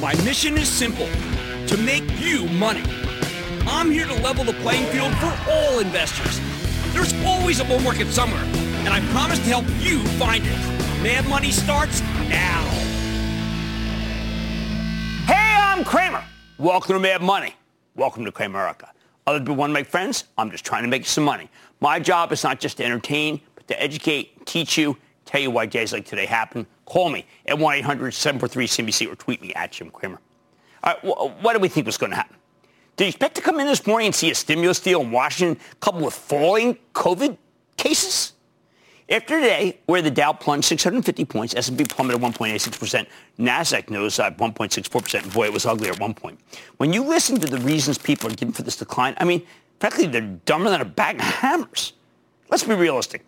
My mission is simple to make you money. I'm here to level the playing field for all investors. There's always a bull market somewhere, and I promise to help you find it. Mad Money starts now. Hey, I'm Cramer. Welcome to Mad Money. Welcome to Cramerica. Other people want to make friends? I'm just trying to make some money. My job is not just to entertain, but to educate, teach you, tell you why days like today happen. Call me at 1-800-743-CNBC or tweet me at Jim Cramer. All right, wh- what do we think was going to happen? Did you expect to come in this morning and see a stimulus deal in Washington coupled with falling COVID cases? After today, where the Dow plunged 650 points, S&P plummeted 1.86%, Nasdaq nosed 1.64%, and boy, it was ugly at one point. When you listen to the reasons people are giving for this decline, I mean, frankly, they're dumber than a bag of hammers. Let's be realistic.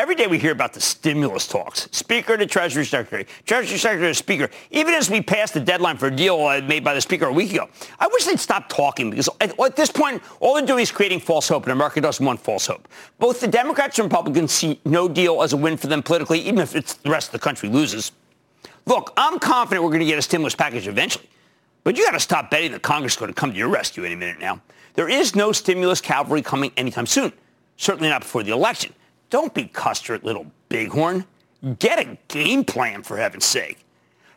Every day we hear about the stimulus talks. Speaker to Treasury Secretary, Treasury Secretary to Speaker. Even as we passed the deadline for a deal uh, made by the Speaker a week ago, I wish they'd stop talking because at, at this point, all they're doing is creating false hope, and America doesn't want false hope. Both the Democrats and Republicans see no deal as a win for them politically, even if it's the rest of the country loses. Look, I'm confident we're going to get a stimulus package eventually. But you got to stop betting that Congress is going to come to your rescue any minute now. There is no stimulus cavalry coming anytime soon. Certainly not before the election. Don't be Custer, little bighorn. Get a game plan, for heaven's sake.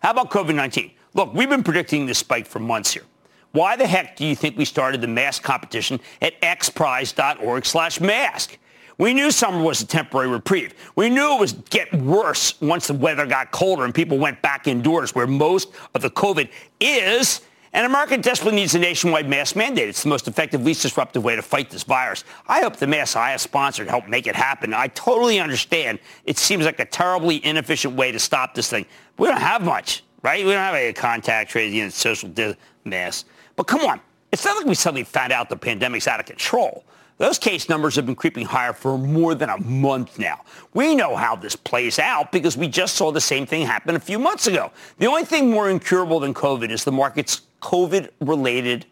How about COVID-19? Look, we've been predicting this spike for months here. Why the heck do you think we started the mask competition at xprize.org slash mask? We knew summer was a temporary reprieve. We knew it was get worse once the weather got colder and people went back indoors where most of the COVID is and America desperately needs a nationwide mask mandate. It's the most effective, least disruptive way to fight this virus. I hope the masks I have sponsored help make it happen. I totally understand. It seems like a terribly inefficient way to stop this thing. We don't have much, right? We don't have a contact tracing and social di- mask. But come on. It's not like we suddenly found out the pandemic's out of control. Those case numbers have been creeping higher for more than a month now. We know how this plays out because we just saw the same thing happen a few months ago. The only thing more incurable than COVID is the market's COVID-related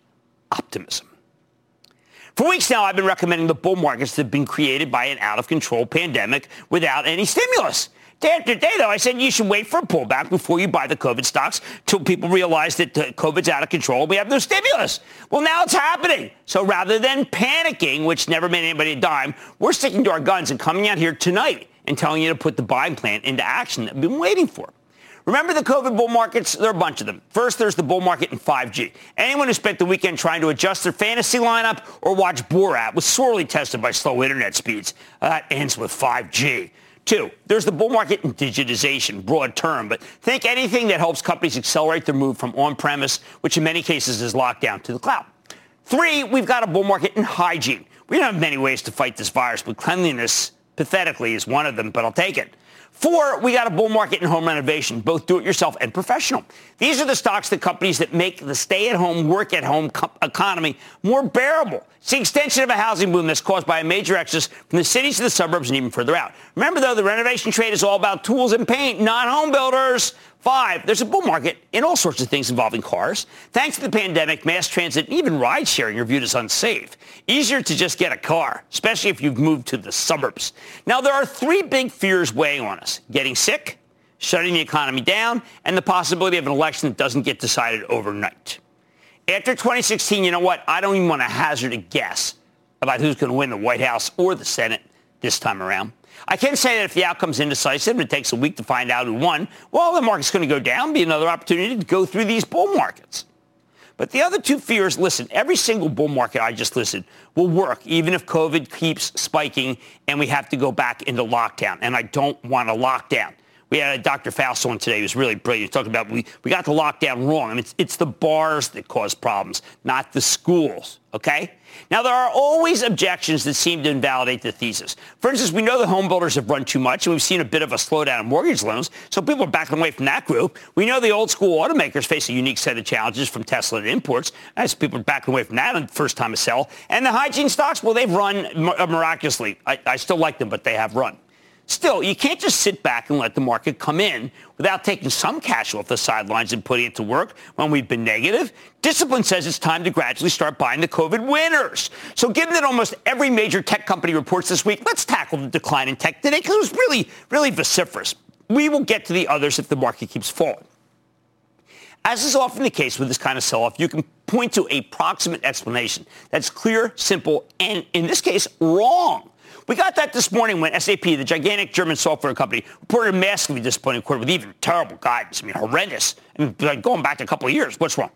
optimism. For weeks now, I've been recommending the bull markets that have been created by an out-of-control pandemic without any stimulus. Day after day, though, I said you should wait for a pullback before you buy the COVID stocks till people realize that uh, COVID's out of control. We have no stimulus. Well, now it's happening. So rather than panicking, which never made anybody a dime, we're sticking to our guns and coming out here tonight and telling you to put the buying plan into action that we've been waiting for. Remember the COVID bull markets? There are a bunch of them. First, there's the bull market in 5G. Anyone who spent the weekend trying to adjust their fantasy lineup or watch Borat was sorely tested by slow internet speeds. That ends with 5G. Two, there's the bull market in digitization, broad term, but think anything that helps companies accelerate their move from on-premise, which in many cases is locked down, to the cloud. Three, we've got a bull market in hygiene. We don't have many ways to fight this virus, but cleanliness, pathetically, is one of them, but I'll take it. Four, we got a bull market in home renovation, both do-it-yourself and professional. These are the stocks, the companies that make the stay-at-home, work-at-home co- economy more bearable. It's the extension of a housing boom that's caused by a major exodus from the cities to the suburbs and even further out. Remember, though, the renovation trade is all about tools and paint, not home builders. Five, there's a bull market in all sorts of things involving cars. Thanks to the pandemic, mass transit, and even ride sharing are viewed as unsafe. Easier to just get a car, especially if you've moved to the suburbs. Now, there are three big fears weighing on us. Getting sick, shutting the economy down, and the possibility of an election that doesn't get decided overnight. After 2016, you know what? I don't even want to hazard a guess about who's going to win the White House or the Senate. this time around. I can't say that if the outcome's indecisive and it takes a week to find out who won, well, the market's going to go down, be another opportunity to go through these bull markets. But the other two fears, listen, every single bull market I just listed will work even if COVID keeps spiking and we have to go back into lockdown. And I don't want a lockdown. We had Dr. Faust on today. He was really brilliant. Talking about we, we got the lockdown wrong. I mean, it's, it's the bars that cause problems, not the schools. Okay? Now, there are always objections that seem to invalidate the thesis. For instance, we know the home builders have run too much, and we've seen a bit of a slowdown in mortgage loans, so people are backing away from that group. We know the old school automakers face a unique set of challenges from Tesla and imports, as people are backing away from that on the first time to sell. And the hygiene stocks, well, they've run miraculously. I, I still like them, but they have run. Still, you can't just sit back and let the market come in without taking some cash off the sidelines and putting it to work when we've been negative. Discipline says it's time to gradually start buying the COVID winners. So given that almost every major tech company reports this week, let's tackle the decline in tech today because it was really, really vociferous. We will get to the others if the market keeps falling. As is often the case with this kind of sell-off, you can point to a proximate explanation that's clear, simple, and in this case, wrong. We got that this morning when SAP, the gigantic German software company, reported a massively disappointing quarter with even terrible guidance. I mean, horrendous. I mean, like going back a couple of years. What's wrong?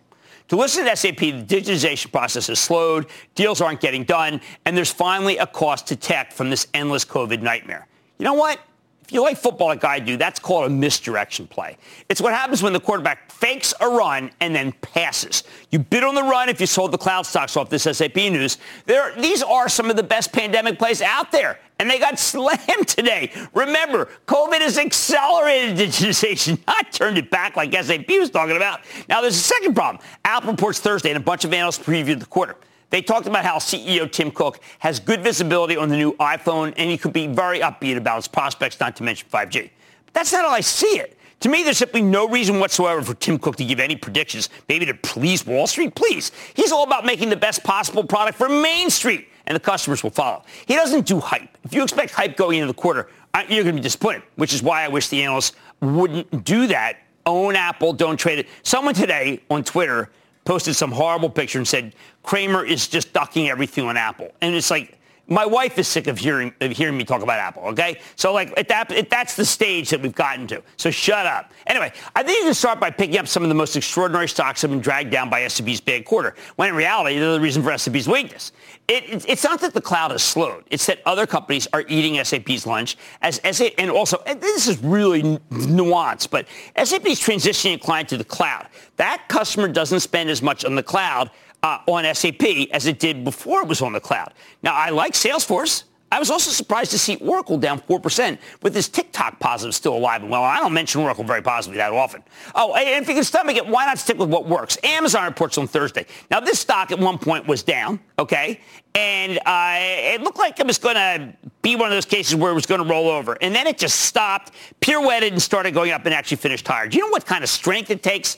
To listen to SAP, the digitization process has slowed, deals aren't getting done, and there's finally a cost to tech from this endless COVID nightmare. You know what? If you like football like I do, that's called a misdirection play. It's what happens when the quarterback fakes a run and then passes. You bid on the run if you sold the cloud stocks off this SAP news. There, these are some of the best pandemic plays out there, and they got slammed today. Remember, COVID has accelerated digitization, not turned it back like SAP was talking about. Now, there's a second problem. Apple reports Thursday, and a bunch of analysts previewed the quarter. They talked about how CEO Tim Cook has good visibility on the new iPhone, and he could be very upbeat about its prospects, not to mention 5G. But that's not how I see it. To me, there's simply no reason whatsoever for Tim Cook to give any predictions, maybe to please Wall Street. Please. He's all about making the best possible product for Main Street, and the customers will follow. He doesn't do hype. If you expect hype going into the quarter, you're going to be disappointed, which is why I wish the analysts wouldn't do that. Own Apple, don't trade it. Someone today on Twitter posted some horrible picture and said Cramer is just ducking everything on Apple. And it's like, my wife is sick of hearing of hearing me talk about Apple. Okay, so like at that at, that's the stage that we've gotten to. So shut up. Anyway, I think you can start by picking up some of the most extraordinary stocks that have been dragged down by SAP's bad quarter. When in reality, they're the reason for SAP's weakness. It, it, it's not that the cloud has slowed. It's that other companies are eating SAP's lunch as SAP, and also and this is really nuanced, but SAP's transitioning a client to the cloud. That customer doesn't spend as much on the cloud uh, on SAP as it did before it was on the cloud. Now, I like Salesforce. I was also surprised to see Oracle down 4% with this TikTok positive still alive and well. I don't mention Oracle very positively that often. Oh, and if you can stomach it, why not stick with what works? Amazon reports on Thursday. Now, this stock at one point was down, okay? And uh, it looked like it was going to be one of those cases where it was going to roll over. And then it just stopped, pirouetted, and started going up and actually finished higher. Do you know what kind of strength it takes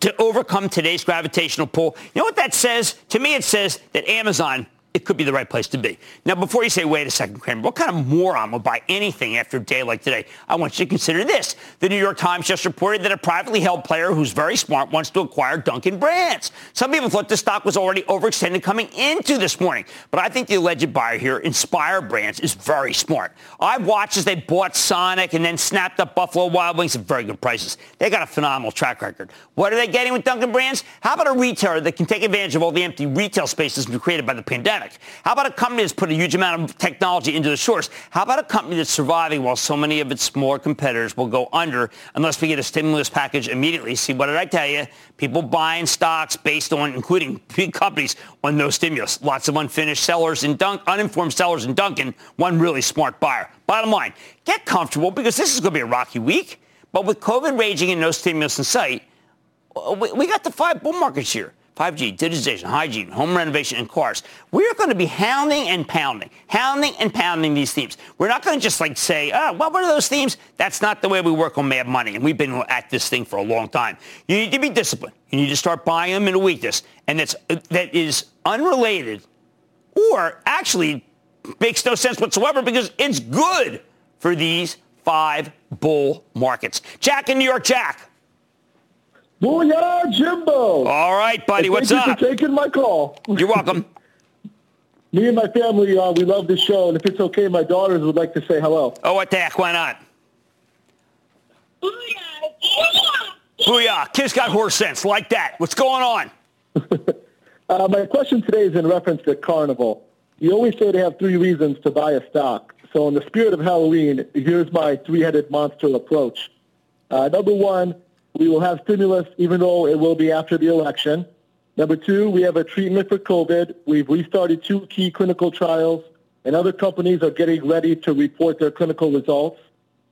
to overcome today's gravitational pull? You know what that says? To me, it says that Amazon it could be the right place to be. Now, before you say, wait a second, Cramer, what kind of moron would buy anything after a day like today? I want you to consider this. The New York Times just reported that a privately held player who's very smart wants to acquire Dunkin' Brands. Some people thought the stock was already overextended coming into this morning, but I think the alleged buyer here, Inspire Brands, is very smart. I've watched as they bought Sonic and then snapped up Buffalo Wild Wings at very good prices. They got a phenomenal track record. What are they getting with Dunkin' Brands? How about a retailer that can take advantage of all the empty retail spaces created by the pandemic? How about a company that's put a huge amount of technology into the shores? How about a company that's surviving while so many of its smaller competitors will go under unless we get a stimulus package immediately? See, what did I tell you? People buying stocks based on, including big companies, on no stimulus. Lots of unfinished sellers and Dunk, uninformed sellers in Dunkin', one really smart buyer. Bottom line, get comfortable because this is going to be a rocky week. But with COVID raging and no stimulus in sight, uh, we got the five bull markets here. 5G, digitization, hygiene, home renovation, and cars. We're going to be hounding and pounding, hounding and pounding these themes. We're not going to just like say, oh, well, what are those themes? That's not the way we work on Mad Money, and we've been at this thing for a long time. You need to be disciplined. You need to start buying them in a weakness, and that's that is unrelated, or actually makes no sense whatsoever because it's good for these five bull markets. Jack in New York, Jack. Booyah, Jimbo. All right, buddy. What's up? Thank you for taking my call. You're welcome. Me and my family, uh, we love this show, and if it's okay, my daughters would like to say hello. Oh, what the heck? Why not? Booyah! Booyah. Kids got horse sense. Like that. What's going on? uh, my question today is in reference to Carnival. You always say they have three reasons to buy a stock. So in the spirit of Halloween, here's my three-headed monster approach. Uh, number one, we will have stimulus even though it will be after the election. Number two, we have a treatment for COVID. We've restarted two key clinical trials, and other companies are getting ready to report their clinical results.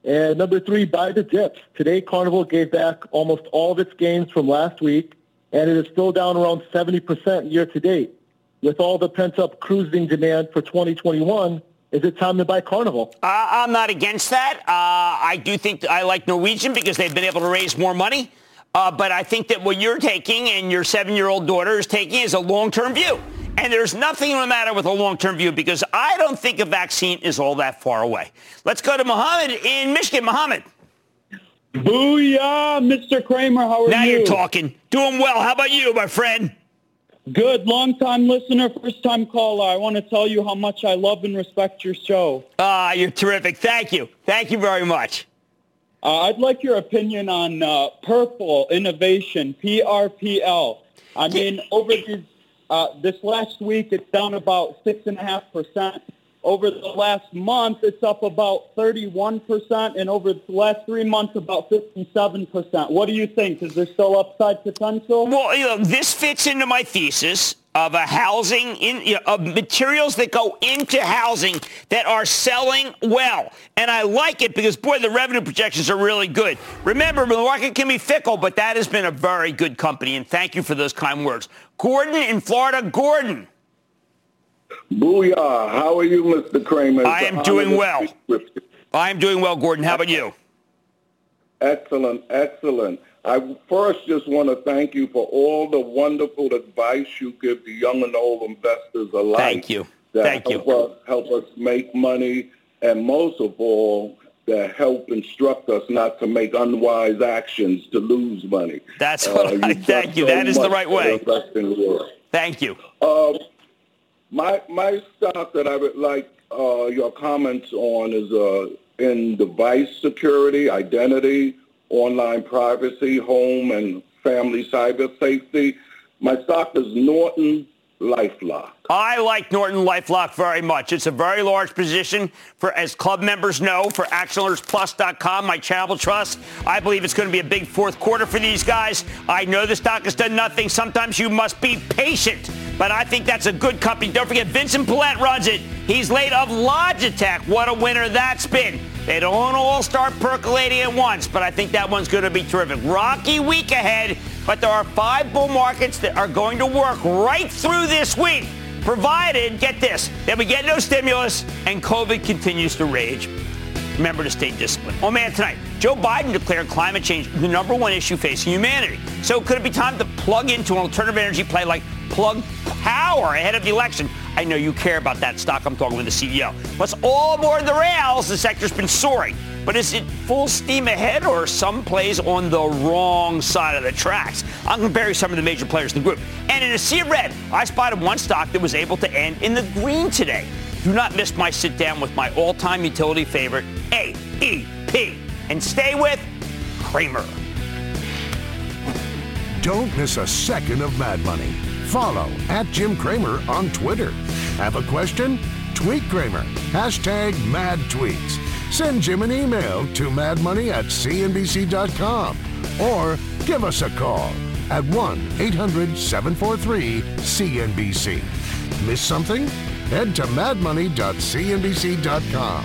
And number three, buy the dips. Today, Carnival gave back almost all of its gains from last week, and it is still down around 70% year to date. With all the pent-up cruising demand for 2021, is it time to buy Carnival? Uh, I'm not against that. Uh, I do think I like Norwegian because they've been able to raise more money. Uh, but I think that what you're taking and your seven-year-old daughter is taking is a long-term view. And there's nothing the matter with a long-term view because I don't think a vaccine is all that far away. Let's go to Mohammed in Michigan. Mohammed. Booyah, Mr. Cramer. How are now you? Now you're talking. Doing well. How about you, my friend? Good. Long-time listener, first-time caller. I want to tell you how much I love and respect your show. Ah, you're terrific. Thank you. Thank you very much. Uh, I'd like your opinion on uh, Purple Innovation, PRPL. I mean, over these, uh, this last week, it's down about 6.5%. Over the last month, it's up about 31%, and over the last three months, about 57%. What do you think? Is there still upside potential? Well, you know, this fits into my thesis of a housing in of materials that go into housing that are selling well. And I like it because boy, the revenue projections are really good. Remember, the market can be fickle, but that has been a very good company. And thank you for those kind words. Gordon in Florida, Gordon. Booyah. How are you, Mr. Cramer? I am doing well. I am doing well, Gordon. How about you? Excellent, excellent. I first just want to thank you for all the wonderful advice you give the young and old investors alike. Thank you. Thank help you. Us, help us make money, and most of all, that help instruct us not to make unwise actions to lose money. That's what uh, I thank you. So that is the right way. Thank you. Uh, my my stock that I would like uh, your comments on is uh, in device security, identity, online privacy, home and family cyber safety. My stock is Norton LifeLock. I like Norton LifeLock very much. It's a very large position for, as club members know, for ActionAlertsPlus.com, my channel trust. I believe it's going to be a big fourth quarter for these guys. I know the stock has done nothing. Sometimes you must be patient, but I think that's a good company. Don't forget, Vincent Pilette runs it. He's late of Logitech. What a winner that's been. They don't all start percolating at once, but I think that one's going to be terrific. Rocky week ahead, but there are five bull markets that are going to work right through this week, provided, get this, that we get no stimulus and COVID continues to rage. Remember to stay disciplined. Oh man, tonight, Joe Biden declared climate change the number one issue facing humanity. So could it be time to plug into an alternative energy play like Plug Power ahead of the election? I know you care about that stock. I'm talking with the CEO. What's all aboard the rails? The sector's been soaring. But is it full steam ahead or some plays on the wrong side of the tracks? I'm comparing some of the major players in the group. And in a sea of red, I spotted one stock that was able to end in the green today. Do not miss my sit down with my all time utility favorite, AEP. And stay with Cramer. Don't miss a second of Mad Money. Follow at Jim Cramer on Twitter. Have a question? Tweet Cramer. Hashtag mad tweets. Send Jim an email to madmoney at cnbc.com or give us a call at 1 800 743 CNBC. Miss something? Head to madmoney.cnbc.com.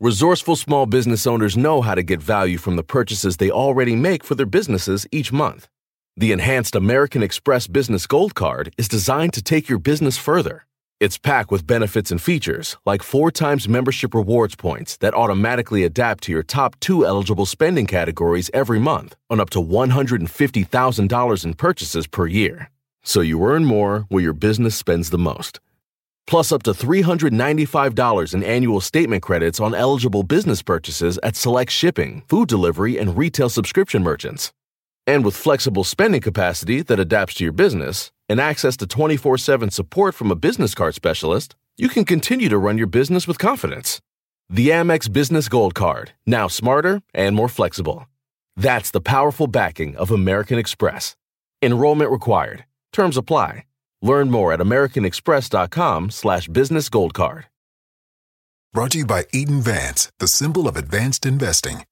Resourceful small business owners know how to get value from the purchases they already make for their businesses each month. The enhanced American Express Business Gold Card is designed to take your business further. It's packed with benefits and features like four times membership rewards points that automatically adapt to your top two eligible spending categories every month on up to $150,000 in purchases per year. So you earn more where your business spends the most. Plus, up to $395 in annual statement credits on eligible business purchases at select shipping, food delivery, and retail subscription merchants. And with flexible spending capacity that adapts to your business, and access to 24 7 support from a business card specialist, you can continue to run your business with confidence. The Amex Business Gold Card, now smarter and more flexible. That's the powerful backing of American Express. Enrollment required. Terms apply. Learn more at americanexpress.com slash business gold card. Brought to you by Eaton Vance, the symbol of advanced investing.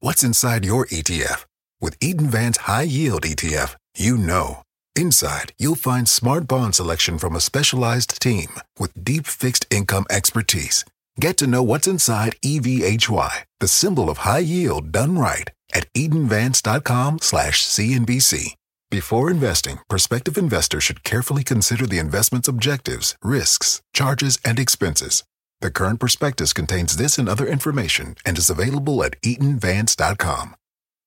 What's inside your ETF? With Eaton Vance High Yield ETF, you know. Inside, you'll find smart bond selection from a specialized team with deep fixed income expertise. Get to know what's inside EVHY, the symbol of high yield done right, at eatonvance.com slash CNBC. Before investing, prospective investors should carefully consider the investment's objectives, risks, charges, and expenses. The current prospectus contains this and other information and is available at eatonvance.com.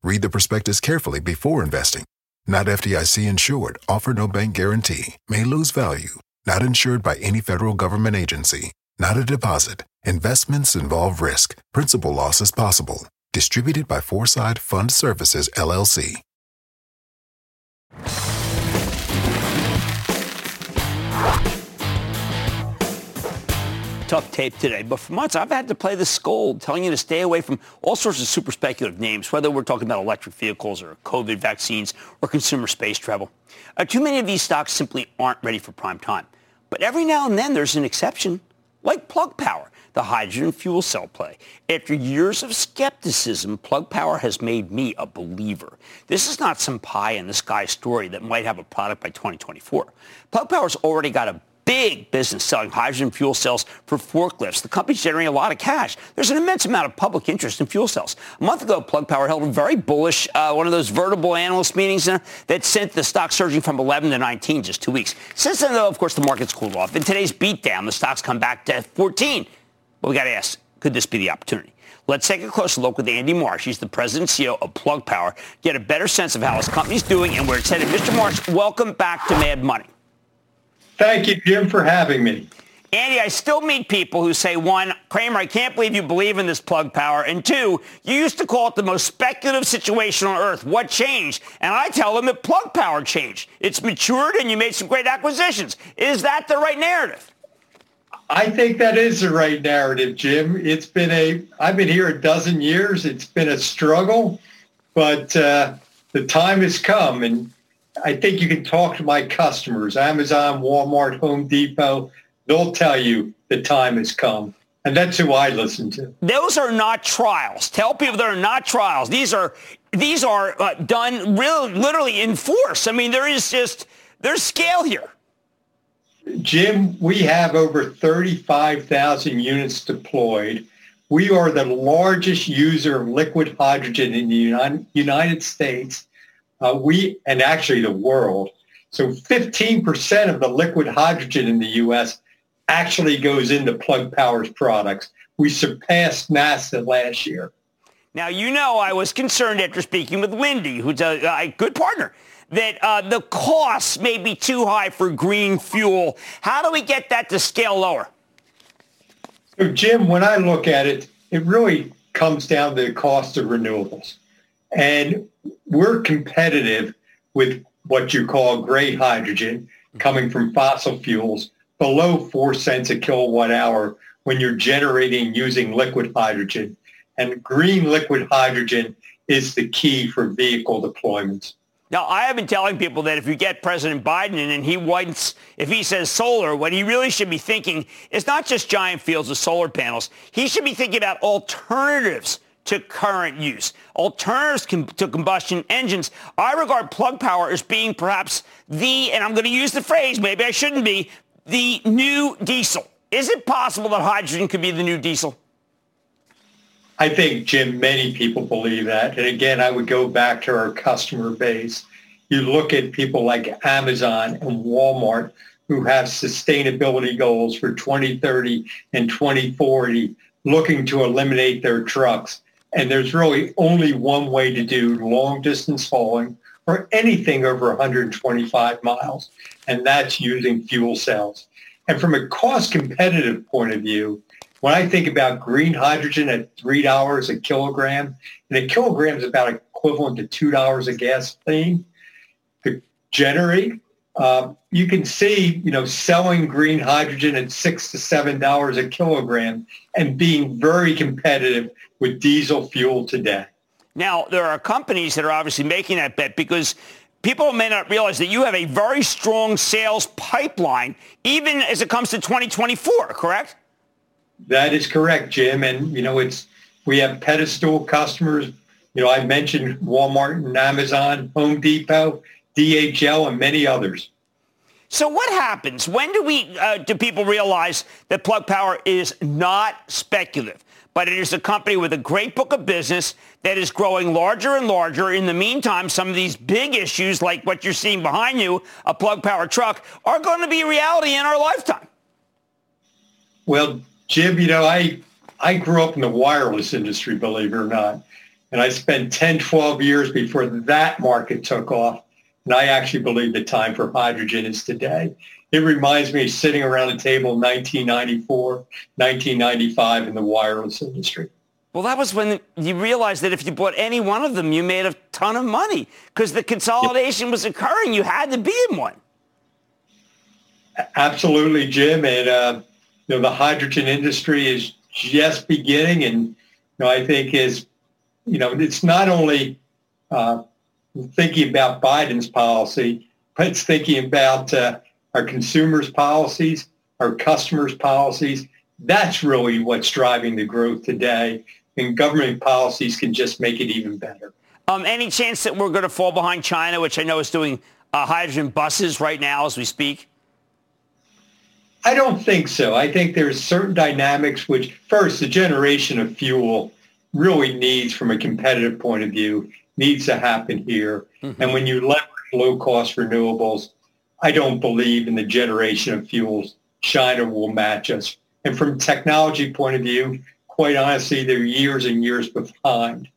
Read the prospectus carefully before investing. Not FDIC insured, offer no bank guarantee, may lose value, not insured by any federal government agency, not a deposit. Investments involve risk. Principal loss is possible. Distributed by Foreside Fund Services, LLC. Tough tape today, but for months I've had to play the scold, telling you to stay away from all sorts of super speculative names, whether we're talking about electric vehicles or COVID vaccines or consumer space travel. Uh, too many of these stocks simply aren't ready for prime time. But every now and then there's an exception, like Plug Power, the hydrogen fuel cell play. After years of skepticism, Plug Power has made me a believer. This is not some pie in the sky story that might have a product by 2024. Plug Power's already got a big business selling hydrogen fuel cells for forklifts. The company's generating a lot of cash. There's an immense amount of public interest in fuel cells. A month ago, Plug Power held a very bullish, uh, one of those vertible analyst meetings uh, that sent the stock surging from 11 to 19 just two weeks. Since then, though, of course, the market's cooled off. In today's beatdown, the stock's come back to 14. But we got to ask, could this be the opportunity? Let's take a closer look with Andy Marsh. He's the president and CEO of Plug Power. Get a better sense of how his company's doing and where it's headed. Mr. Marsh, welcome back to Mad Money. Thank you, Jim, for having me. Andy, I still meet people who say, one, Cramer, I can't believe you believe in this plug power. And two, you used to call it the most speculative situation on earth. What changed? And I tell them that plug power changed. It's matured and you made some great acquisitions. Is that the right narrative? I think that is the right narrative, Jim. It's been a, I've been here a dozen years. It's been a struggle, but uh, the time has come. And I think you can talk to my customers, Amazon, Walmart, Home Depot. They'll tell you the time has come. And that's who I listen to. Those are not trials. Tell people they're not trials. These are these are uh, done real, literally in force. I mean, there is just there's scale here. Jim, we have over 35,000 units deployed. We are the largest user of liquid hydrogen in the United States uh, we, and actually the world. So 15% of the liquid hydrogen in the U.S. actually goes into Plug Power's products. We surpassed NASA last year. Now, you know I was concerned after speaking with Linde, who's a, a good partner, that uh, the costs may be too high for green fuel. How do we get that to scale lower? So, Jim, when I look at it, it really comes down to the cost of renewables. And we're competitive with what you call gray hydrogen coming from fossil fuels below four cents a kilowatt hour when you're generating using liquid hydrogen. And green liquid hydrogen is the key for vehicle deployments. Now, I have been telling people that if you get President Biden in and he wants, if he says solar, what he really should be thinking is not just giant fields of solar panels. He should be thinking about alternatives to current use, alternatives to combustion engines. I regard plug power as being perhaps the, and I'm going to use the phrase, maybe I shouldn't be, the new diesel. Is it possible that hydrogen could be the new diesel? I think, Jim, many people believe that. And again, I would go back to our customer base. You look at people like Amazon and Walmart who have sustainability goals for 2030 and 2040, looking to eliminate their trucks. And there's really only one way to do long distance hauling or anything over 125 miles, and that's using fuel cells. And from a cost competitive point of view, when I think about green hydrogen at $3 a kilogram, and a kilogram is about equivalent to $2 a gasoline, to generate uh, you can see, you know, selling green hydrogen at six to seven dollars a kilogram and being very competitive with diesel fuel today. Now, there are companies that are obviously making that bet because people may not realize that you have a very strong sales pipeline, even as it comes to 2024, correct? That is correct, Jim. And, you know, it's, we have pedestal customers. You know, I mentioned Walmart and Amazon, Home Depot, DHL, and many others. So what happens? When do we, uh, do people realize that Plug Power is not speculative? but it is a company with a great book of business that is growing larger and larger. In the meantime, some of these big issues, like what you're seeing behind you, a plug power truck, are going to be reality in our lifetime. Well, Jim, you know, I, I grew up in the wireless industry, believe it or not. And I spent 10, 12 years before that market took off. And I actually believe the time for hydrogen is today. It reminds me of sitting around a table in 1994, 1995 in the wireless industry. Well, that was when you realized that if you bought any one of them, you made a ton of money because the consolidation was occurring. You had to be in one. Absolutely, Jim. And, uh, you know, the hydrogen industry is just beginning. And, you know, I think is, you know, it's not only uh, thinking about Biden's policy, but it's thinking about uh, our consumers' policies, our customers' policies. That's really what's driving the growth today. And government policies can just make it even better. Um, any chance that we're going to fall behind China, which I know is doing uh, hydrogen buses right now as we speak? I don't think so. I think there's certain dynamics which, first, the generation of fuel really needs, from a competitive point of view, needs to happen here. Mm-hmm. And when you leverage low-cost renewables, I don't believe in the generation of fuels China will match us. And from technology point of view, quite honestly, they're years and years behind.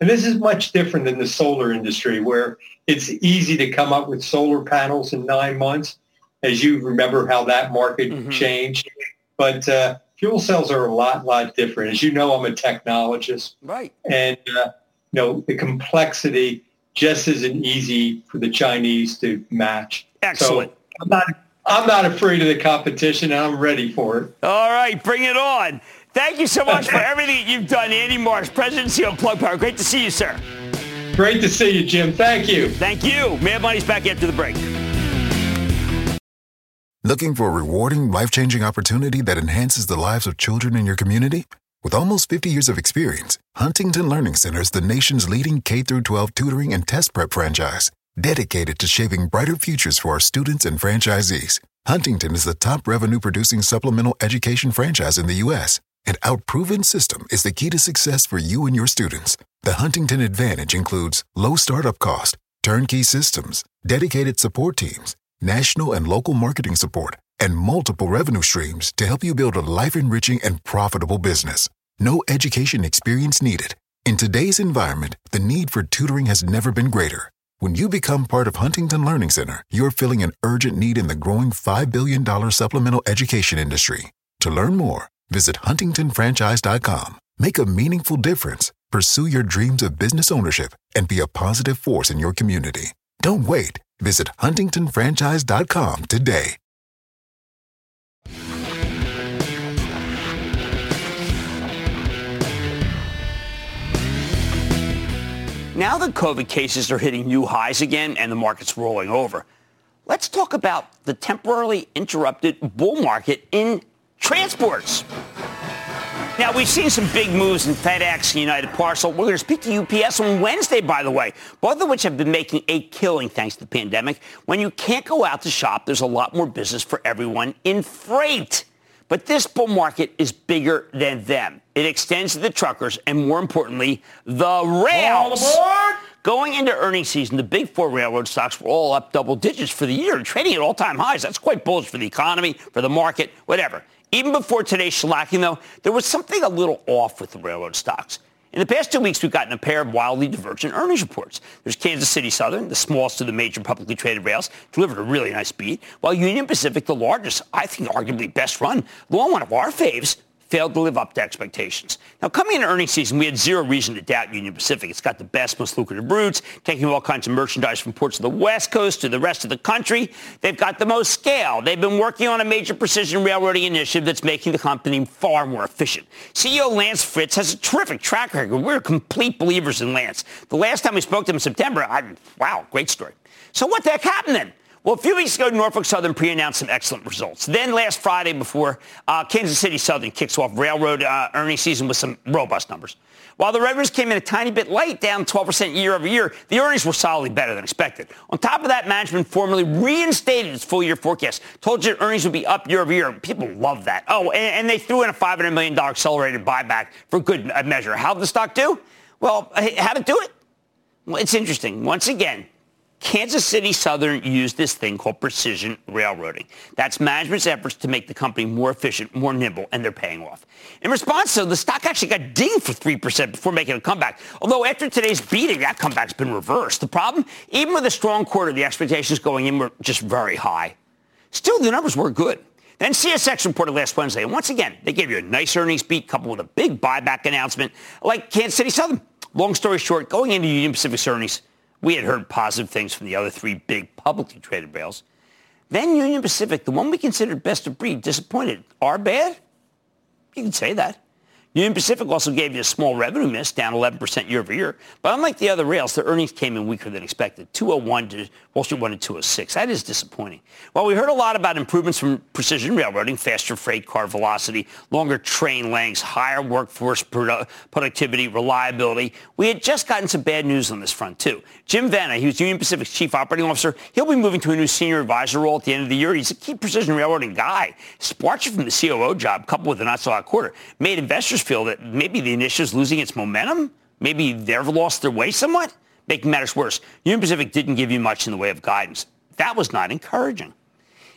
And this is much different than the solar industry where it's easy to come up with solar panels in nine months, as you remember how that market mm-hmm. changed. But uh, fuel cells are a lot, lot different. As you know, I'm a technologist. Right. And, uh, you know, the complexity just isn't easy for the Chinese to match. Excellent. So I'm not, I'm not afraid of the competition. I'm ready for it. All right, bring it on. Thank you so much for everything you've done, Andy Marsh, President and CEO of Plug Power. Great to see you, sir. Great to see you, Jim. Thank you. Thank you. Mad Money's back after the break. Looking for a rewarding, life-changing opportunity that enhances the lives of children in your community? With almost 50 years of experience, Huntington Learning Center is the nation's leading K-12 tutoring and test prep franchise dedicated to shaping brighter futures for our students and franchisees. Huntington is the top revenue producing supplemental education franchise in the U.S., An our proven system is the key to success for you and your students. The Huntington Advantage includes low startup cost, turnkey systems, dedicated support teams, national and local marketing support, and multiple revenue streams to help you build a life enriching and profitable business. No education experience needed. In today's environment, the need for tutoring has never been greater. When you become part of Huntington Learning Center, you're filling an urgent need in the growing $5 billion supplemental education industry. To learn more, visit huntingtonfranchise.com. Make a meaningful difference, pursue your dreams of business ownership, and be a positive force in your community. Don't wait. Visit huntingtonfranchise.com today. Now that COVID cases are hitting new highs again and the market's rolling over, let's talk about the temporarily interrupted bull market in transports. Now, we've seen some big moves in FedEx and United Parcel. We're going to speak to UPS on Wednesday, by the way, both of which have been making a killing thanks to the pandemic. When you can't go out to shop, there's a lot more business for everyone in freight. But this bull market is bigger than them. It extends to the truckers and, more importantly, the rails. Going into earnings season, the big four railroad stocks were all up double digits for the year, trading at all-time highs. That's quite bullish for the economy, for the market, whatever. Even before today's shellacking, though, there was something a little off with the railroad stocks. In the past two weeks, we've gotten a pair of wildly divergent earnings reports. There's Kansas City Southern, the smallest of the major publicly traded rails, delivered a really nice beat, while Union Pacific, the largest, I think arguably best run, along one of our faves, failed to live up to expectations. Now, coming into earnings season, we had zero reason to doubt Union Pacific. It's got the best, most lucrative routes, taking all kinds of merchandise from ports of the West Coast to the rest of the country. They've got the most scale. They've been working on a major precision railroading initiative that's making the company far more efficient. CEO Lance Fritz has a terrific track record. We're complete believers in Lance. The last time we spoke to him in September, I, wow, great story. So what the heck happened then? Well, a few weeks ago, Norfolk Southern pre-announced some excellent results. Then last Friday, before uh, Kansas City Southern kicks off railroad uh, earnings season with some robust numbers. While the revenues came in a tiny bit light, down 12% year over year, the earnings were solidly better than expected. On top of that, management formally reinstated its full-year forecast, told you earnings would be up year over year. People love that. Oh, and, and they threw in a $500 million accelerated buyback for good measure. How'd the stock do? Well, how'd it do it? Well, it's interesting. Once again, Kansas City Southern used this thing called precision railroading. That's management's efforts to make the company more efficient, more nimble, and they're paying off. In response, though, the stock actually got dinged for 3% before making a comeback. Although after today's beating, that comeback's been reversed. The problem, even with a strong quarter, the expectations going in were just very high. Still, the numbers were good. Then CSX reported last Wednesday, and once again, they gave you a nice earnings beat coupled with a big buyback announcement like Kansas City Southern. Long story short, going into Union Pacific's earnings, we had heard positive things from the other three big publicly traded rails. Then Union Pacific, the one we considered best of breed, disappointed. Are bad? You can say that. Union Pacific also gave you a small revenue miss, down 11% year over year. But unlike the other rails, their earnings came in weaker than expected. 201 to Wall Street 1 to 206. That is disappointing. While we heard a lot about improvements from precision railroading, faster freight car velocity, longer train lengths, higher workforce produ- productivity, reliability, we had just gotten some bad news on this front too. Jim Vena, he was Union Pacific's chief operating officer. He'll be moving to a new senior advisor role at the end of the year. He's a key precision railroading guy. His from the COO job, coupled with a not so hot quarter, made investors feel that maybe the initiative's losing its momentum. Maybe they've lost their way somewhat, making matters worse. Union Pacific didn't give you much in the way of guidance. That was not encouraging.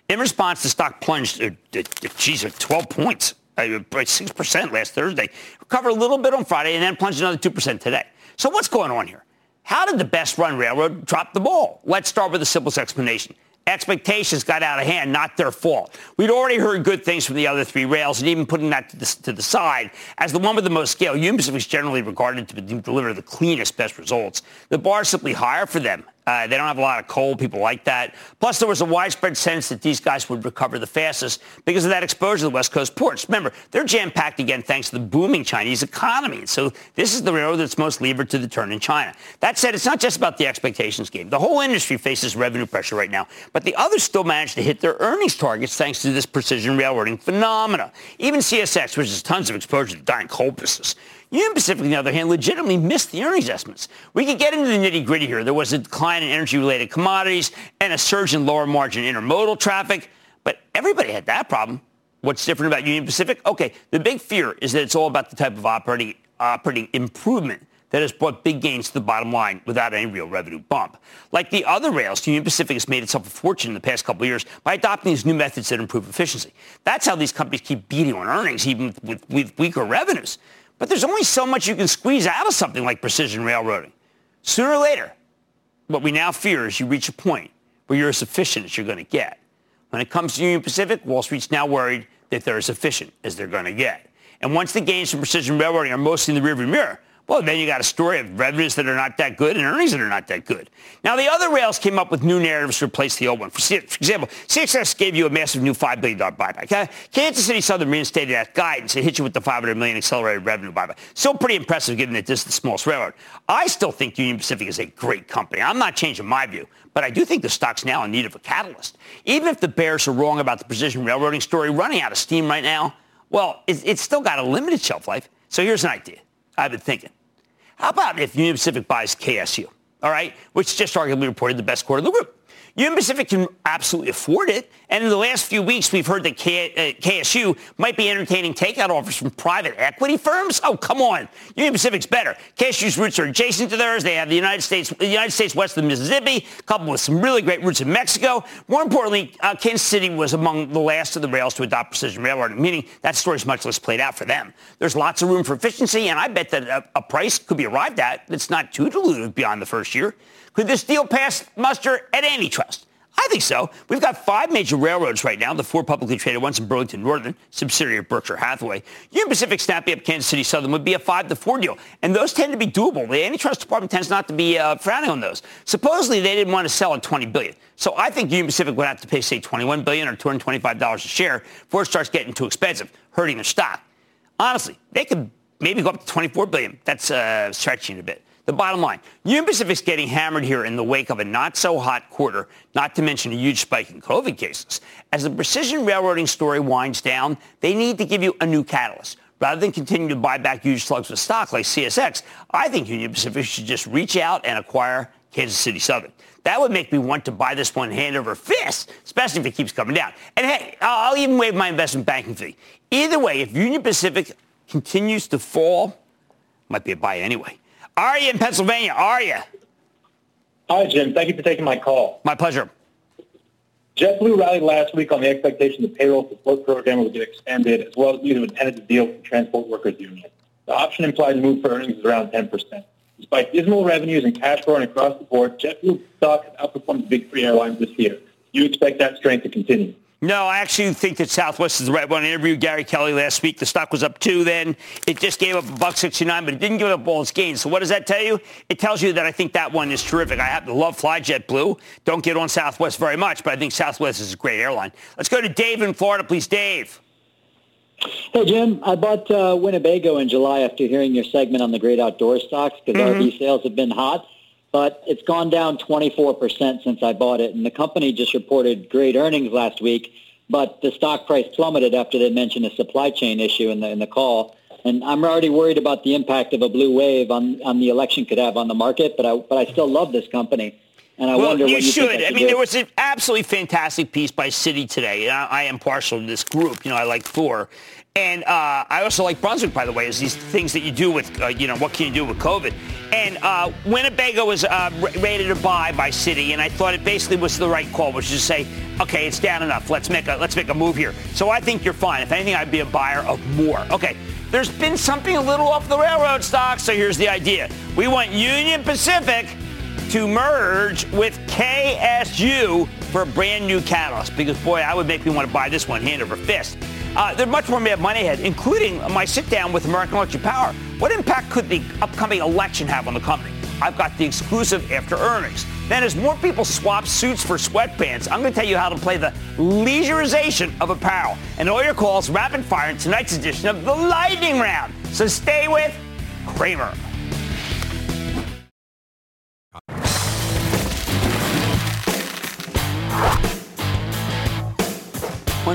In response, the stock plunged, uh, uh, geez, 12 points, uh, by 6% last Thursday. Recovered a little bit on Friday and then plunged another 2% today. So what's going on here? How did the best run railroad drop the ball? Let's start with the simplest explanation expectations got out of hand, not their fault. We'd already heard good things from the other three rails, and even putting that to the, to the side, as the one with the most scale, Union is generally regarded to deliver the cleanest, best results. The bar is simply higher for them uh, they don't have a lot of coal. People like that. Plus, there was a widespread sense that these guys would recover the fastest because of that exposure to the West Coast ports. Remember, they're jam-packed again thanks to the booming Chinese economy. So this is the railroad that's most levered to the turn in China. That said, it's not just about the expectations game. The whole industry faces revenue pressure right now, but the others still manage to hit their earnings targets thanks to this precision railroading phenomena. Even CSX, which has tons of exposure to dying coal business, Union Pacific, on the other hand, legitimately missed the earnings estimates. We could get into the nitty gritty here. There was a decline in energy related commodities and a surge in lower margin intermodal traffic, but everybody had that problem. What's different about Union Pacific? Okay, the big fear is that it's all about the type of operating, operating improvement that has brought big gains to the bottom line without any real revenue bump. Like the other rails, Union Pacific has made itself a fortune in the past couple of years by adopting these new methods that improve efficiency. That's how these companies keep beating on earnings, even with, with weaker revenues. But there's only so much you can squeeze out of something like precision railroading. Sooner or later, what we now fear is you reach a point where you're as efficient as you're going to get. When it comes to Union Pacific, Wall Street's now worried that they're as efficient as they're going to get. And once the gains from precision railroading are mostly in the rearview mirror, well, then you got a story of revenues that are not that good and earnings that are not that good. Now, the other rails came up with new narratives to replace the old one. For, for example, CSX gave you a massive new $5 billion buyback. Kansas City Southern reinstated that guidance. It hit you with the 500 million accelerated revenue buyback. Still pretty impressive given that this is the smallest railroad. I still think Union Pacific is a great company. I'm not changing my view, but I do think the stock's now in need of a catalyst. Even if the bears are wrong about the precision railroading story running out of steam right now, well, it's still got a limited shelf life. So here's an idea I've been thinking. How about if Union Pacific buys KSU, all right, which just arguably reported the best quarter of the group? Union Pacific can absolutely afford it. And in the last few weeks, we've heard that K- uh, KSU might be entertaining takeout offers from private equity firms. Oh, come on. Union Pacific's better. KSU's routes are adjacent to theirs. They have the United States, the United States west of the Mississippi, coupled with some really great routes in Mexico. More importantly, uh, Kansas City was among the last of the rails to adopt precision railroading, meaning that story is much less played out for them. There's lots of room for efficiency, and I bet that a, a price could be arrived at that's not too dilutive beyond the first year. Could this deal pass muster at antitrust? I think so. We've got five major railroads right now, the four publicly traded ones in Burlington Northern, subsidiary of Berkshire Hathaway. Union Pacific snapping up Kansas City Southern would be a five to four deal. And those tend to be doable. The antitrust department tends not to be uh, frowning on those. Supposedly, they didn't want to sell at 20 billion. So I think Union Pacific would have to pay, say, 21 billion or $225 a share before it starts getting too expensive, hurting their stock. Honestly, they could maybe go up to 24 billion. That's uh, stretching a bit. The bottom line, Union Pacific's getting hammered here in the wake of a not so hot quarter, not to mention a huge spike in COVID cases. As the precision railroading story winds down, they need to give you a new catalyst. Rather than continue to buy back huge slugs of stock like CSX, I think Union Pacific should just reach out and acquire Kansas City Southern. That would make me want to buy this one hand over fist, especially if it keeps coming down. And hey, I'll even waive my investment banking fee. Either way, if Union Pacific continues to fall, might be a buy anyway. Are you in Pennsylvania? Are you? Hi, Jim. Thank you for taking my call. My pleasure. JetBlue rallied last week on the expectation the payroll support program would get expanded, as well as news of a tentative deal with the Transport Workers Union. The option implied move for earnings is around 10%. Despite dismal revenues and cash burn across the board, JetBlue stock has outperformed the big three airlines this year. Do you expect that strength to continue? No, I actually think that Southwest is the right one. I interviewed Gary Kelly last week. The stock was up two then. It just gave up a buck 69, but it didn't give up all its gains. So what does that tell you? It tells you that I think that one is terrific. I happen to love FlyJet Blue. Don't get on Southwest very much, but I think Southwest is a great airline. Let's go to Dave in Florida, please. Dave. Hey, Jim. I bought uh, Winnebago in July after hearing your segment on the great outdoor stocks because mm-hmm. RV sales have been hot, but it's gone down 24% since I bought it. And the company just reported great earnings last week, but the stock price plummeted after they mentioned a supply chain issue in the, in the call. And I'm already worried about the impact of a blue wave on, on the election could have on the market, but I, but I still love this company. And I well, wonder you what you should. I, mean, do. there was an absolutely fantastic piece by Citi today. I, I, am partial to this group. You know, I like Thor. And uh, I also like Brunswick, by the way, is these things that you do with, uh, you know, what can you do with COVID? And uh, Winnebago was uh, rated to buy by Citi, and I thought it basically was the right call, which is to say, okay, it's down enough. Let's make a let's make a move here. So I think you're fine. If anything, I'd be a buyer of more. Okay. There's been something a little off the railroad stock, so here's the idea. We want Union Pacific to merge with KSU for a brand new catalyst. Because boy, I would make me want to buy this one hand over fist. Uh, there's much more Mad Money ahead, including my sit down with American Electric Power. What impact could the upcoming election have on the company? I've got the exclusive after earnings. Then, as more people swap suits for sweatpants, I'm going to tell you how to play the leisureization of apparel. And all your calls rapid fire in tonight's edition of the Lightning Round. So stay with Cramer.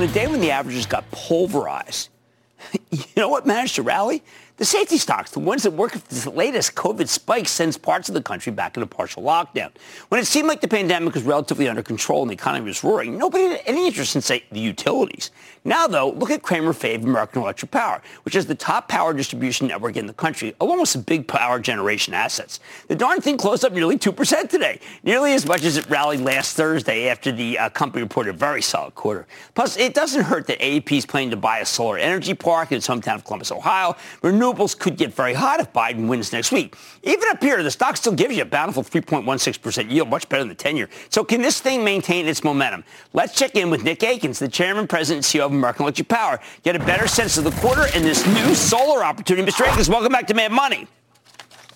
On a day when the averages got pulverized, you know what managed to rally? The safety stocks, the ones that work with the latest COVID spike, sends parts of the country back into partial lockdown. When it seemed like the pandemic was relatively under control and the economy was roaring, nobody had any interest in, say, the utilities. Now, though, look at Cramer Fave American Electric Power, which is the top power distribution network in the country, along with some big power generation assets. The darn thing closed up nearly 2% today, nearly as much as it rallied last Thursday after the uh, company reported a very solid quarter. Plus, it doesn't hurt that AEP is planning to buy a solar energy park in its hometown of Columbus, Ohio. Renewables could get very hot if Biden wins next week. Even up here, the stock still gives you a bountiful 3.16% yield, much better than the 10-year. So can this thing maintain its momentum? Let's check in with Nick Akins, the chairman, president, and CEO of American Electric Power, get a better sense of the quarter and this new solar opportunity. Mr. Akins, welcome back to Mad Money.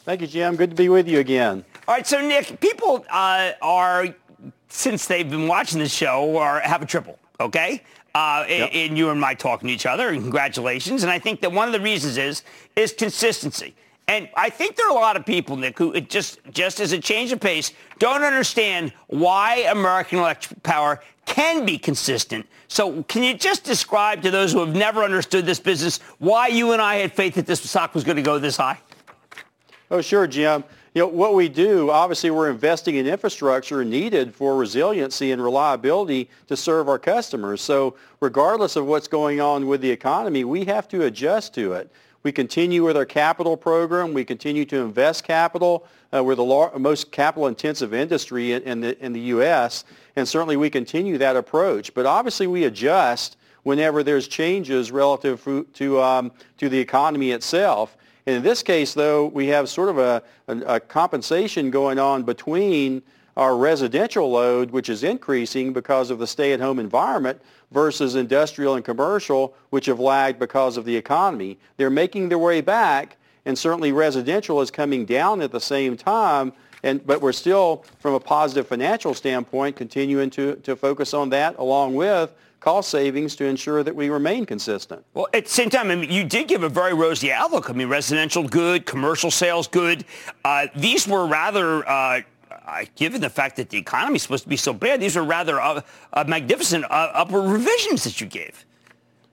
Thank you, Jim. Good to be with you again. All right, so Nick, people uh, are, since they've been watching this show, are have a triple, okay? Uh, yep. in, in you and my talking to each other, and congratulations. And I think that one of the reasons is is consistency. And I think there are a lot of people, Nick, who just just as a change of pace don't understand why American Electric Power can be consistent. So can you just describe to those who have never understood this business why you and I had faith that this stock was going to go this high? Oh, sure, Jim. You know, what we do, obviously we're investing in infrastructure needed for resiliency and reliability to serve our customers. So regardless of what's going on with the economy, we have to adjust to it. We continue with our capital program. We continue to invest capital. Uh, we're the lar- most capital-intensive industry in, in, the, in the U.S., and certainly we continue that approach. But obviously we adjust whenever there's changes relative to, um, to the economy itself. And in this case, though, we have sort of a, a, a compensation going on between our residential load, which is increasing because of the stay-at-home environment, versus industrial and commercial, which have lagged because of the economy. They're making their way back, and certainly residential is coming down at the same time. And, but we're still, from a positive financial standpoint, continuing to, to focus on that along with cost savings to ensure that we remain consistent. Well, at the same time, I mean, you did give a very rosy outlook. I mean, residential good, commercial sales good. Uh, these were rather, uh, uh, given the fact that the economy is supposed to be so bad, these were rather uh, uh, magnificent uh, upward revisions that you gave.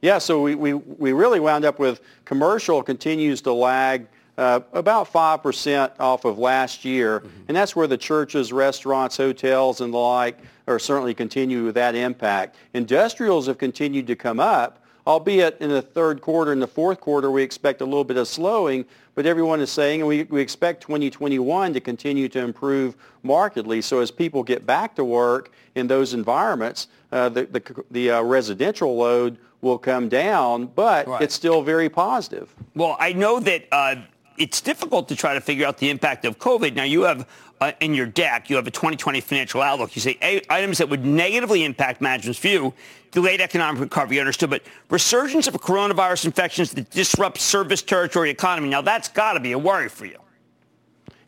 Yeah, so we, we, we really wound up with commercial continues to lag uh, about 5% off of last year. Mm-hmm. And that's where the churches, restaurants, hotels, and the like are certainly continue with that impact. Industrials have continued to come up, albeit in the third quarter and the fourth quarter we expect a little bit of slowing, but everyone is saying, and we, we expect 2021 to continue to improve markedly. So as people get back to work in those environments, uh, the, the, the uh, residential load will come down, but right. it's still very positive. Well, I know that uh, it's difficult to try to figure out the impact of COVID. Now, you have uh, in your deck, you have a 2020 financial outlook. You say items that would negatively impact management's view, delayed economic recovery, understood, but resurgence of coronavirus infections that disrupt service territory economy. Now, that's got to be a worry for you.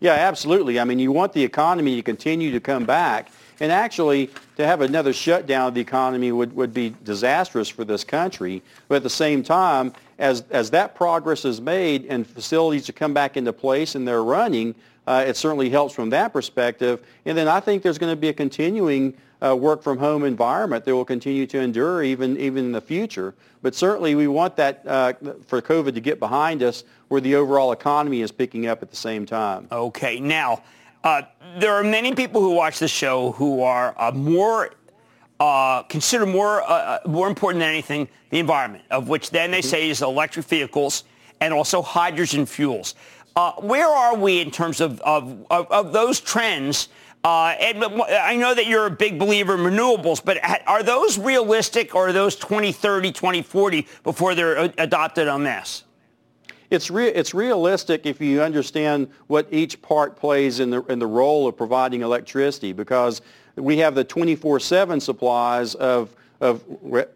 Yeah, absolutely. I mean, you want the economy to continue to come back. And actually, to have another shutdown of the economy would, would be disastrous for this country. But at the same time, as, as that progress is made and facilities to come back into place and they're running, uh, it certainly helps from that perspective. And then I think there's going to be a continuing uh, work from home environment that will continue to endure even, even in the future. But certainly we want that uh, for COVID to get behind us where the overall economy is picking up at the same time. Okay. Now, uh, there are many people who watch the show who are uh, more uh, consider more uh, uh, more important than anything the environment, of which then they mm-hmm. say is electric vehicles and also hydrogen fuels. Uh, where are we in terms of of, of, of those trends? and I know that you're a big believer in renewables, but are those realistic or are those 2030, 2040 before they're adopted en masse? it's re- it's realistic if you understand what each part plays in the in the role of providing electricity because we have the 24/7 supplies of of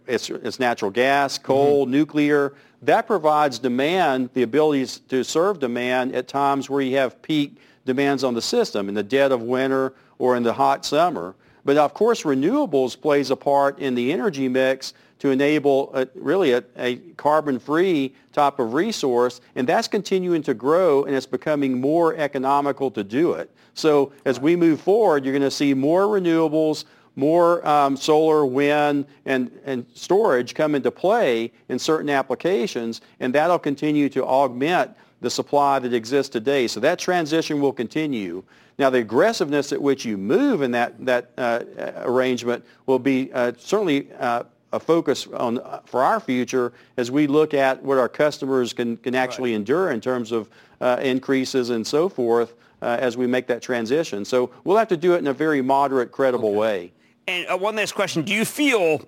it's, it's natural gas, coal, mm-hmm. nuclear. That provides demand, the ability to serve demand at times where you have peak demands on the system in the dead of winter or in the hot summer. But of course, renewables plays a part in the energy mix to enable a, really a, a carbon-free type of resource, and that's continuing to grow, and it's becoming more economical to do it. So as we move forward, you're going to see more renewables, more um, solar, wind, and, and storage come into play in certain applications, and that'll continue to augment the supply that exists today. So that transition will continue. Now, the aggressiveness at which you move in that, that uh, arrangement will be uh, certainly uh, a focus on for our future as we look at what our customers can, can actually right. endure in terms of uh, increases and so forth uh, as we make that transition. So we'll have to do it in a very moderate, credible okay. way. And uh, one last question. Do you feel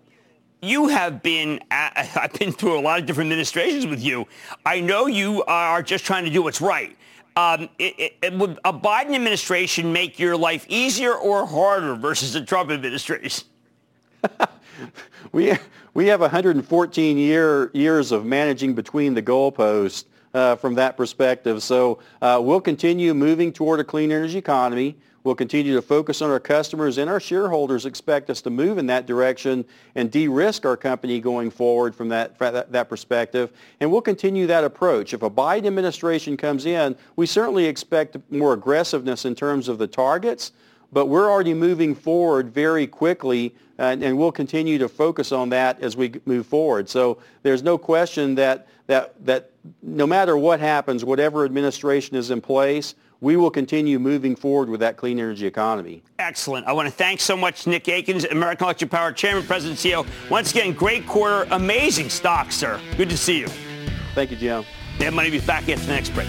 you have been, I've been through a lot of different administrations with you. I know you are just trying to do what's right. Um, it, it, would a Biden administration make your life easier or harder versus a Trump administration? we we have 114 year years of managing between the goalposts uh, from that perspective. So uh, we'll continue moving toward a clean energy economy. We'll continue to focus on our customers and our shareholders expect us to move in that direction and de-risk our company going forward from that, that, that perspective. And we'll continue that approach. If a Biden administration comes in, we certainly expect more aggressiveness in terms of the targets, but we're already moving forward very quickly and, and, we'll continue to focus on that as we move forward. So there's no question that, that, that no matter what happens, whatever administration is in place, we will continue moving forward with that clean energy economy. Excellent. I want to thank so much Nick Akins, American Electric Power Chairman, President, CEO. Once again, great quarter, amazing stock, sir. Good to see you. Thank you, Jim. Mad Money will be back after the next break.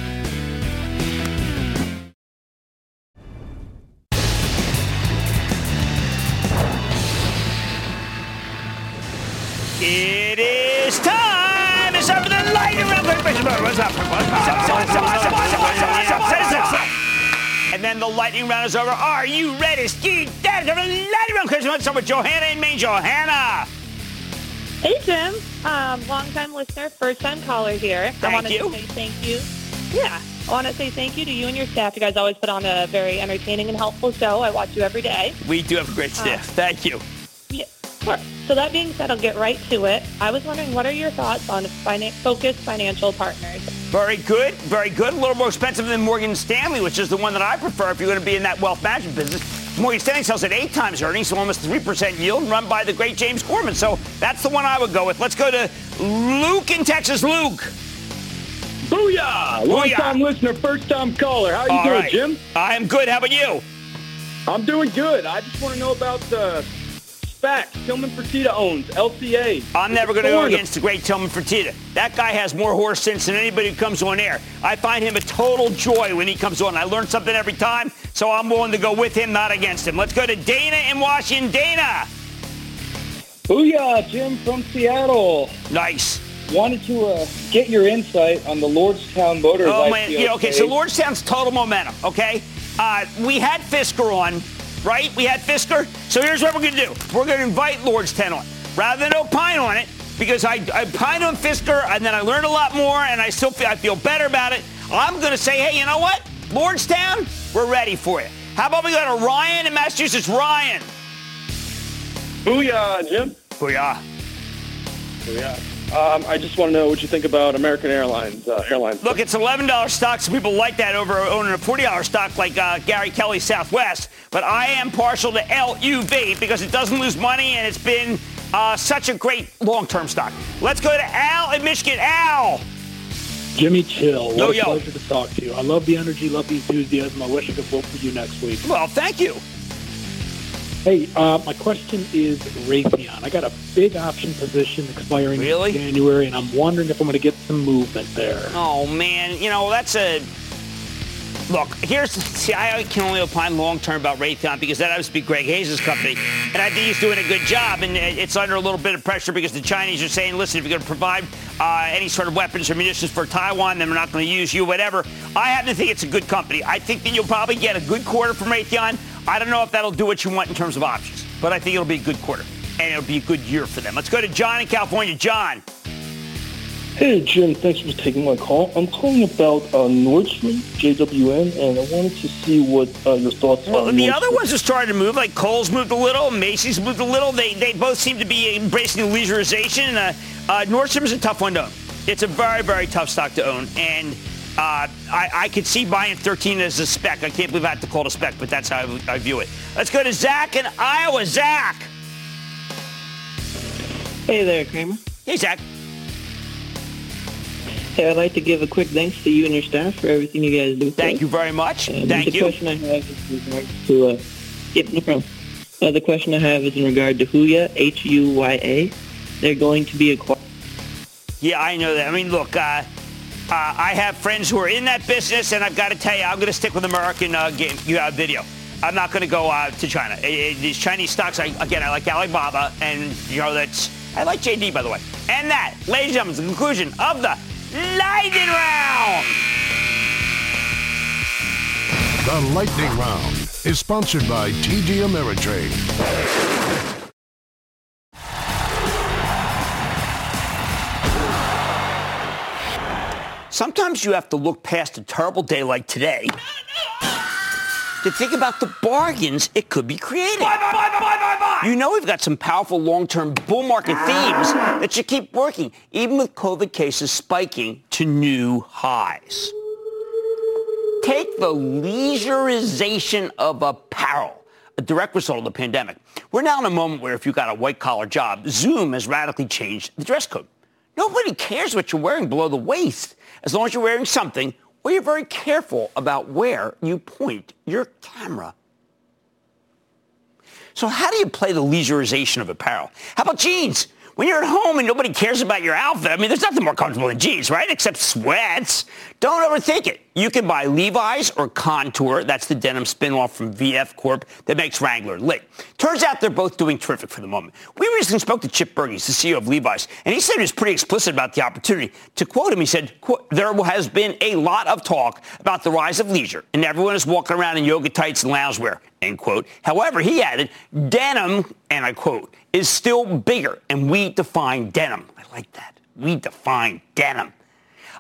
It is time. And then the lightning round is over. Are you ready, Ski? That is the lightning round. Because let's start with Johanna in Maine. Johanna. Hey, Jim. Um, long-time listener, first-time caller here. Thank I wanted you. to say thank you. Yeah, I want to say thank you to you and your staff. You guys always put on a very entertaining and helpful show. I watch you every day. We do have a great staff. Thank you. Yeah, sure. So that being said, I'll get right to it. I was wondering, what are your thoughts on finan- Focus Financial Partners? Very good, very good. A little more expensive than Morgan Stanley, which is the one that I prefer if you're going to be in that wealth management business. Morgan Stanley sells at eight times earnings, so almost 3% yield, run by the great James Gorman. So that's the one I would go with. Let's go to Luke in Texas. Luke. Booyah! Long time listener, first time caller. How are you All doing, right. Jim? I am good. How about you? I'm doing good. I just want to know about the SPAC Tillman Fertitta owns, LCA. I'm never going to go against the great Tillman Fertitta. That guy has more horse sense than anybody who comes on air. I find him a total joy when he comes on. I learn something every time, so I'm willing to go with him, not against him. Let's go to Dana in Washington. Dana. Booyah, Jim from Seattle. Nice. Wanted to uh, get your insight on the Lordstown Motors Oh man, yeah, okay. So. Lordstown's total momentum. Okay, uh, we had Fisker on, right? We had Fisker. So here's what we're gonna do. We're gonna invite Lordstown on, rather than opine on it, because I I opined on Fisker and then I learned a lot more, and I still feel I feel better about it. I'm gonna say, hey, you know what? Lordstown, we're ready for you. How about we go to Ryan in Massachusetts? Ryan. Booyah, Jim. Booyah. Booyah. Um, I just want to know what you think about American Airlines. Uh, airlines. Look, it's eleven dollars stock. Some people like that over owning a forty dollars stock like uh, Gary Kelly Southwest. But I am partial to LUV because it doesn't lose money and it's been uh, such a great long-term stock. Let's go to Al in Michigan. Al. Jimmy Chill, what Yo, a yo. pleasure to talk to you. I love the energy, love the enthusiasm. I wish I could vote for you next week. Well, thank you. Hey, uh, my question is Raytheon. I got a big option position expiring Really? in January, and I'm wondering if I'm going to get some movement there. Oh man, you know that's a look. Here's see, I can only opine long term about Raytheon because that happens to be Greg Hayes' company, and I think he's doing a good job. And it's under a little bit of pressure because the Chinese are saying, listen, if you're going to provide uh, any sort of weapons or munitions for Taiwan, then we're not going to use you, whatever. I happen to think it's a good company. I think that you'll probably get a good quarter from Raytheon. I don't know if that'll do what you want in terms of options, but I think it'll be a good quarter and it'll be a good year for them. Let's go to John in California. John. Hey, Jim, thanks for taking my call. I'm calling about uh, Nordstrom, JWN, and I wanted to see what uh, your thoughts Well, the other ones are starting to move. Like Kohl's moved a little, Macy's moved a little. They they both seem to be embracing the leisureization. Uh, uh, Nordstrom is a tough one to own. It's a very very tough stock to own, and uh, I, I could see buying 13 as a spec. I can't believe I have to call it a spec, but that's how I, I view it. Let's go to Zach in Iowa. Zach. Hey there, Cramer. Hey, Zach. Hey, I'd like to give a quick thanks to you and your staff for everything you guys do. Thank you very much. Uh, Thank the you. question I have is in regards to, uh, yep, no problem. Uh, the question I have is in regard to Huya, H-U-Y-A. They're going to be acquired. Yeah, I know that. I mean, look, uh, uh, I have friends who are in that business, and I've got to tell you, I'm going to stick with American uh, game, uh, video. I'm not going to go uh, to China. Uh, uh, these Chinese stocks, I, again, I like Alibaba, and you know that's I like JD by the way. And that, ladies and gentlemen, is the conclusion of the Lightning Round. The Lightning Round is sponsored by TD Ameritrade. Sometimes you have to look past a terrible day like today to think about the bargains it could be creating. You know we've got some powerful long-term bull market themes that should keep working, even with COVID cases spiking to new highs. Take the leisureization of apparel, a direct result of the pandemic. We're now in a moment where if you've got a white-collar job, Zoom has radically changed the dress code. Nobody cares what you're wearing below the waist as long as you're wearing something or you're very careful about where you point your camera. So how do you play the leisureization of apparel? How about jeans? When you're at home and nobody cares about your outfit, I mean, there's nothing more comfortable than jeans, right? Except sweats. Don't overthink it. You can buy Levi's or Kontoor. That's the denim spinoff from VF Corp that makes Wrangler lit. Turns out they're both doing terrific for the moment. We recently spoke to Chip Bergh, the CEO of Levi's, and he said he was pretty explicit about the opportunity. To quote him, he said, there has been a lot of talk about the rise of leisure, and everyone is walking around in yoga tights and loungewear, end quote. However, he added, denim, and I quote, is still bigger, and we define denim. I like that. We define denim.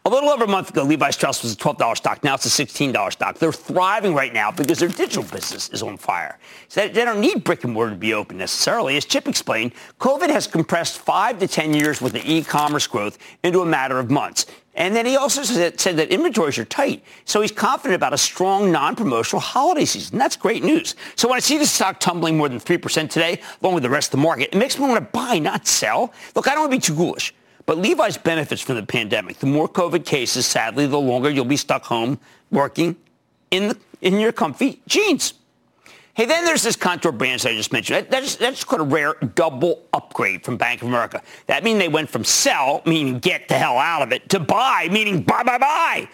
A little over a month ago, Levi Strauss was a $12 stock. Now it's a $16 stock. They're thriving right now because their digital business is on fire. So they don't need brick and mortar to be open necessarily. As Chip explained, COVID has compressed five to 10 years worth of e-commerce growth into a matter of months. And then he also said, said, that inventories are tight. So he's confident about a strong non-promotional holiday season. That's great news. So when I see the stock tumbling more than 3% today, along with the rest of the market, it makes me want to buy, not sell. Look, I don't want to be too ghoulish. But Levi's benefits from the pandemic. The more COVID cases, sadly, the longer you'll be stuck home working in, the, in your comfy jeans. Hey, then there's this Kontoor branch I just mentioned. That's, that's called a rare double upgrade from Bank of America. That means they went from sell, meaning get the hell out of it, to buy, meaning buy, buy, buy.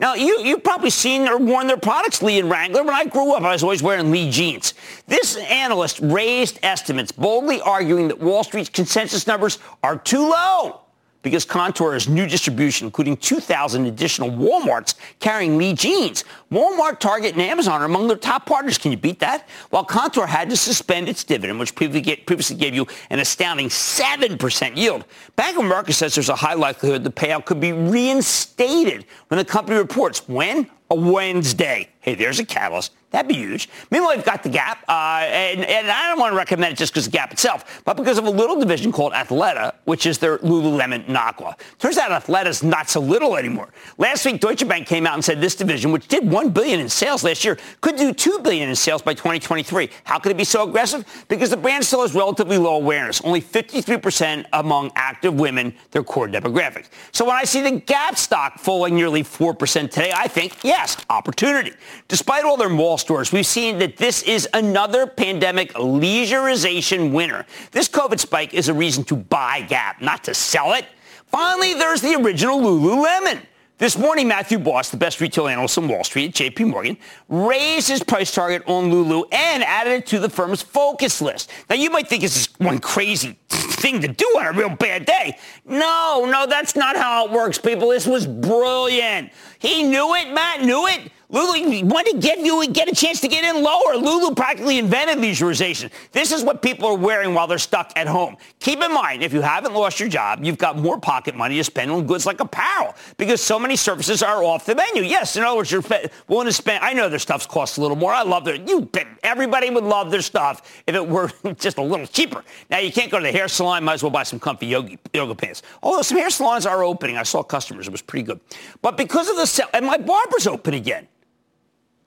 Now, you, you've probably seen or worn their products, Lee and Wrangler. When I grew up, I was always wearing Lee jeans. This analyst raised estimates, boldly arguing that Wall Street's consensus numbers are too low because Kontoor has new distribution, including 2,000 additional Walmarts carrying Lee jeans. Walmart, Target, and Amazon are among their top partners. Can you beat that? While Kontoor had to suspend its dividend, which previously gave you an astounding 7% yield, Bank of America says there's a high likelihood the payout could be reinstated when the company reports. When? A Wednesday. Hey, there's a catalyst. That'd be huge. Meanwhile, we've got the Gap, uh, and, and, I don't want to recommend it just because of Gap itself, but because of a little division called Athleta, which is their Lululemon knockoff. Turns out Athleta's not so little anymore. Last week, Deutsche Bank came out and said this division, which did 1 billion in sales last year, could do 2 billion in sales by 2023. How could it be so aggressive? Because the brand still has relatively low awareness, only 53% among active women, their core demographic. So when I see the Gap stock falling nearly 4% today, I think, yes, opportunity. Despite all their mall stores, we've seen that this is another pandemic leisureization winner. This COVID spike is a reason to buy Gap, not to sell it. Finally, there's the original Lululemon. This morning, Matthew Boss, the best retail analyst on Wall Street at JP Morgan, raised his price target on Lulu and added it to the firm's focus list. Now, you might think this is one crazy thing to do on a real bad day. No, no, that's not how it works, people. This was brilliant. He knew it. Matt knew it. Lulu wanted to you get a chance to get in lower. Lulu practically invented leisureization. This is what people are wearing while they're stuck at home. Keep in mind, if you haven't lost your job, you've got more pocket money to spend on goods like apparel because so many services are off the menu. Yes, in other words, you're willing to spend. I know their stuff costs a little more. I love their. You everybody would love their stuff if it were just a little cheaper. Now you can't go to the hair salon. Might as well buy some comfy yoga pants. Although some hair salons are opening. I saw customers. It was pretty good. But because of the sale, and my barber's open again.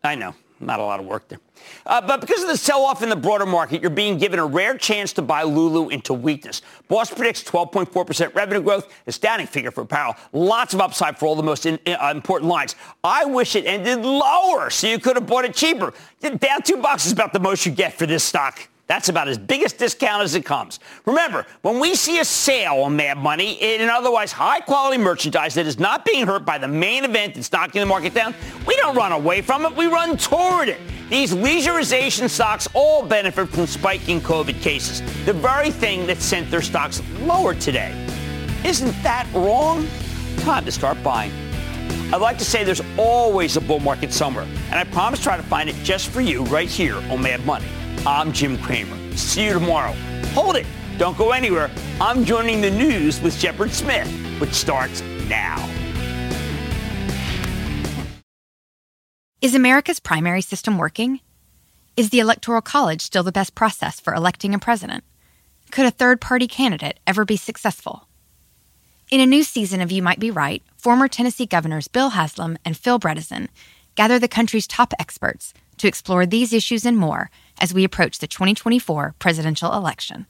I know, not a lot of work there. Uh, but because of the sell-off in the broader market, you're being given a rare chance to buy Lulu into weakness. Boss predicts 12.4% revenue growth, astounding figure for apparel. Lots of upside for all the most in, uh, important lines. I wish it ended lower so you could have bought it cheaper. Down two bucks is about the most you get for this stock. That's about as big a discount as it comes. Remember, when we see a sale on Mad Money in an otherwise high-quality merchandise that is not being hurt by the main event that's knocking the market down, we don't run away from it. We run toward it. These leisureization stocks all benefit from spiking COVID cases, the very thing that sent their stocks lower today. Isn't that wrong? Time to start buying. I'd like to say there's always a bull market somewhere, and I promise to try to find it just for you right here on Mad Money. I'm Jim Cramer. See you tomorrow. Hold it. Don't go anywhere. I'm joining the news with Shepard Smith, which starts now. Is America's primary system working? Is the Electoral College still the best process for electing a president? Could a third party candidate ever be successful? In a new season of You Might Be Right, former Tennessee governors Bill Haslam and Phil Bredesen gather the country's top experts to explore these issues and more as we approach the 2024 presidential election.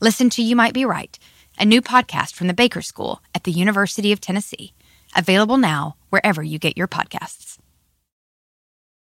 Listen to You Might Be Right, a new podcast from the Baker School at the University of Tennessee, available now wherever you get your podcasts.